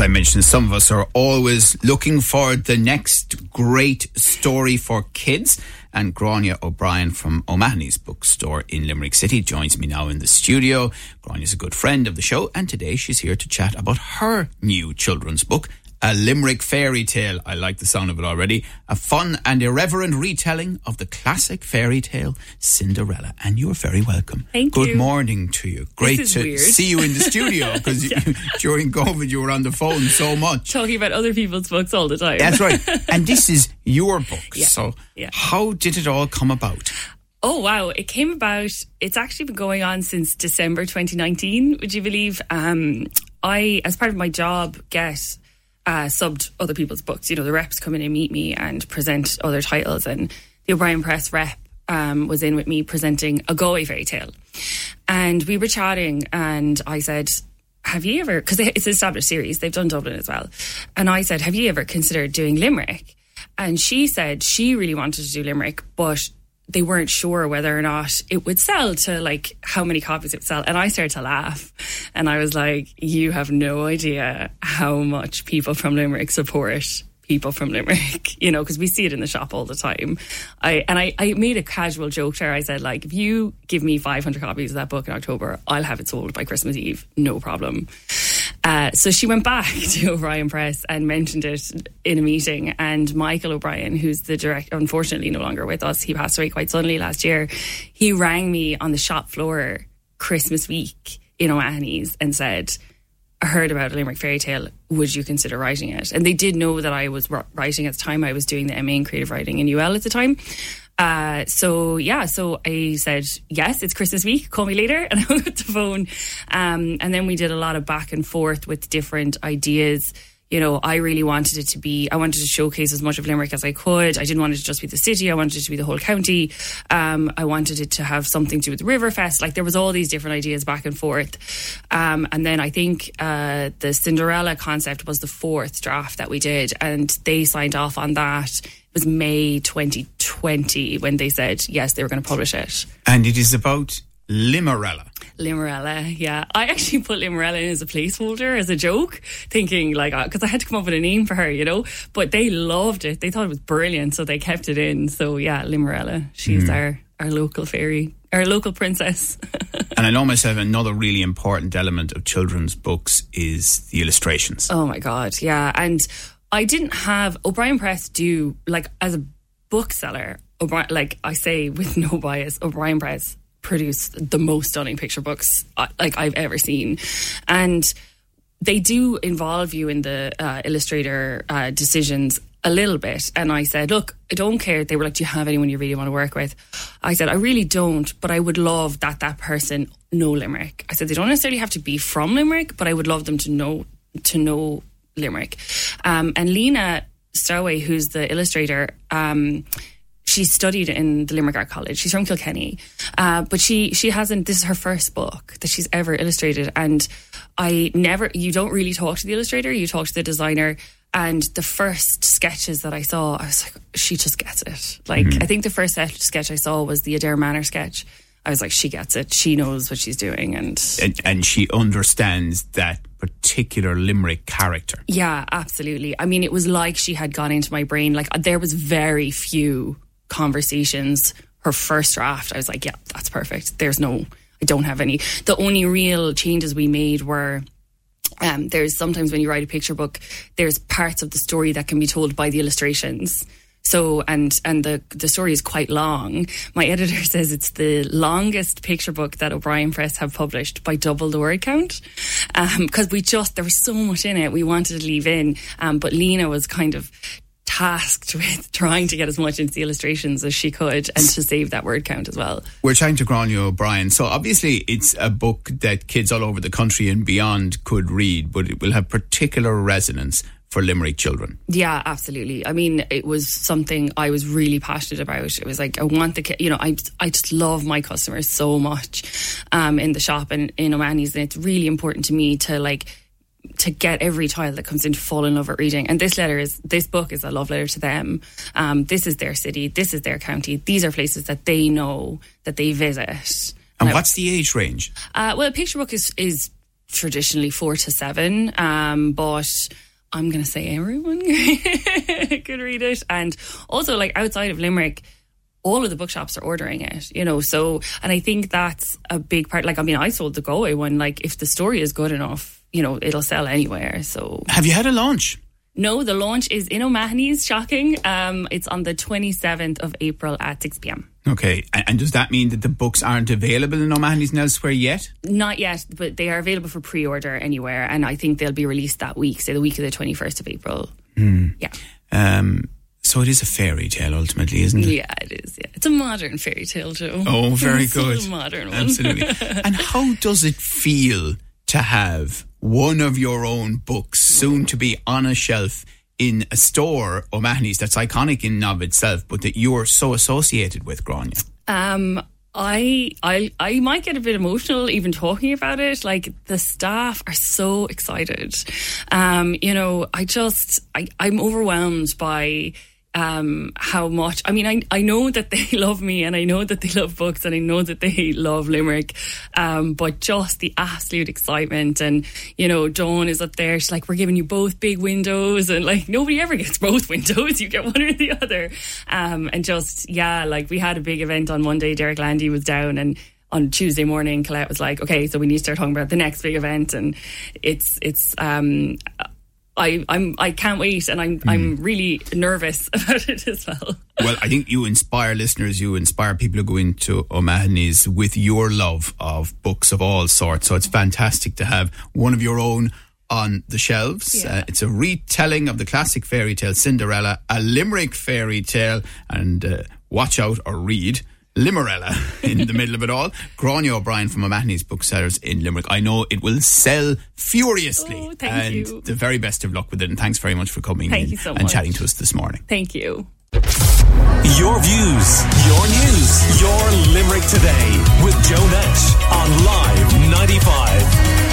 as I mentioned, some of us are always looking for the next great story for kids. And Gráinne O'Brien from O'Mahony's bookstore in Limerick City joins me now in the studio. Gráinne's a good friend of the show, and today she's here to chat about her new children's book, a Limerick fairy tale. I like the sound of it already. A fun and irreverent retelling of the classic fairy tale Cinderella. And you're very welcome. Thank Good you. morning to you. Great to weird. see you in the studio because during COVID you were on the phone so much. Talking about other people's books all the time. That's right. And this is your book. Yeah. So Yeah. how did it all come about? Oh wow! It came about. It's actually been going on since December 2019. Would you believe? Um, I, as part of my job, get uh, subbed other people's books. You know, the reps come in and meet me and present other titles. And the O'Brien Press rep um, was in with me presenting a Galway fairy tale, and we were chatting. And I said, "Have you ever?" Because it's an established series. They've done Dublin as well. And I said, "Have you ever considered doing Limerick?" And she said she really wanted to do Limerick, but they weren't sure whether or not it would sell to like how many copies it would sell. And I started to laugh. And I was like, you have no idea how much people from Limerick support people from Limerick, you know, because we see it in the shop all the time. I and I, I made a casual joke there. I said, like, if you give me 500 copies of that book in October, I'll have it sold by Christmas Eve, no problem. Uh, so she went back to O'Brien Press and mentioned it in a meeting. And Michael O'Brien, who's the director, unfortunately no longer with us, he passed away quite suddenly last year. He rang me on the shop floor Christmas week in O'Mahony's and said, I heard about a Limerick fairy tale. Would you consider writing it? And they did know that I was writing at the time. I was doing the MA in creative writing in UL at the time. Uh, so yeah, so I said yes. It's Christmas week. Call me later, and I hung up the phone. Um, and then we did a lot of back and forth with different ideas. You know, I really wanted it to be. I wanted to showcase as much of Limerick as I could. I didn't want it to just be the city. I wanted it to be the whole county. Um, I wanted it to have something to do with Riverfest. Like there was all these different ideas back and forth. Um, and then I think uh, the Cinderella concept was the fourth draft that we did, and they signed off on that. It was May 2020 when they said yes, they were going to publish it. And it is about Limerella. Limerella, yeah. I actually put Limerella in as a placeholder, as a joke, thinking like, uh, because I had to come up with a name for her, you know. But they loved it. They thought it was brilliant, so they kept it in. So yeah, Limerella. She's hmm. our our local fairy, our local princess. And I know myself another really important element of children's books is the illustrations. Oh my god, yeah. And I didn't have O'Brien Press do like as a bookseller. O'Brien, like I say with no bias, O'Brien Press produced the most stunning picture books uh, like I've ever seen, and they do involve you in the uh, illustrator uh, decisions a little bit. And I said, look, I don't care. They were like, do you have anyone you really want to work with? I said, I really don't, but I would love that that person know Limerick. I said, they don't necessarily have to be from Limerick, but I would love them to know to know Limerick. Um, and Lena Starway, who's the illustrator, um, she studied in the Limerick Art College. She's from Kilkenny, uh, but she she hasn't. This is her first book that she's ever illustrated, and I never. You don't really talk to the illustrator. You talk to the designer. And the first sketches that I saw, I was like, she just gets it. Like, I think the first set- sketch I saw was the Adare Manor sketch. I was like, she gets it. She knows what she's doing, and And, and she understands that particular Limerick character. Yeah, absolutely. I mean, it was like she had gone into my brain. Like there was very few conversations. Her first draft, I was like, yeah, that's perfect. There's no, I don't have any. The only real changes we made were. Um, there's sometimes when you write a picture book, there's parts of the story that can be told by the illustrations. So and and the the story is quite long. My editor says it's the longest picture book that O'Brien Press have published by double the word count, because we just there was so much in it we wanted to leave in, um, but Lena was kind of tasked with trying to get as much into the illustrations as she could and to save that word count as well. We're chatting to Gráinne O'Brien. So obviously it's a book that kids all over the country and beyond could read, but it will have particular resonance for Limerick children. Yeah, absolutely. I mean, it was something I was really passionate about. It was like I want the, you know, I I just love my customers so much um, in the shop and in O'Mahony's, and it's really important to me to like to get every child that comes in to fall in love with reading. And this letter is this book is a love letter to them. Um, this is their city. This is their county. These are places that they know that they visit. And I- what's the age range? uh, well, a picture book is is traditionally four to seven, um, but I'm going to say everyone could read it. And also, like outside of Limerick, all of the bookshops are ordering it, you know. So, and I think that's a big part. Like, I mean, I sold the Galway one. Like, if the story is good enough, you know, it'll sell anywhere. So, have you had a launch? No, the launch is in O'Mahony's. Shocking. Um, it's on the 27th of April at 6 p.m. Okay, and, and does that mean that the books aren't available in O'Mahony's and elsewhere yet? Not yet, but they are available for pre-order anywhere, and I think they'll be released that week, say the week of the 21st of April. Mm. Yeah. Um, so it is a fairy tale, ultimately, isn't it? Yeah, it is. Yeah, it's a modern fairy tale, Joe. Oh, very it's good. A modern one. Absolutely. and how does it feel to have one of your own books soon to be on a shelf in a store, O'Mahony's, that's iconic in and of itself, but that you're so associated with, Gráinne? Um, I I I might get a bit emotional even talking about it. Like the staff are so excited. Um, you know, I just I, I'm overwhelmed by um, how much. I mean, I I know that they love me, and I know that they love books, and I know that they love Limerick. Um, but just the absolute excitement, and you know, Dawn is up there. She's like, "We're giving you both big windows," and like nobody ever gets both windows. You get one or the other. Um, and just yeah, like we had a big event on Monday. Derek Landy was down, and on Tuesday morning, Colette was like, "Okay, so we need to start talking about the next big event," and it's it's. Um, I, I'm I can't wait, and I'm mm. I'm really nervous about it as well. Well, I think you inspire listeners, you inspire people to go into O'Mahony's with your love of books of all sorts. So it's fantastic to have one of your own on the shelves. Yeah. Uh, it's a retelling of the classic fairy tale Cinderella, a Limerick fairy tale, and uh, watch out or read Limerella in the middle of it all. Gráinne O'Brien from O'Mahony's book sells in Limerick. I know it will sell furiously. Oh, and you. the very best of luck with it. And thanks very much for coming Thank in so and much. chatting to us this morning. Thank you. Your views, your news, your Limerick today with Joe Nash on Live 95.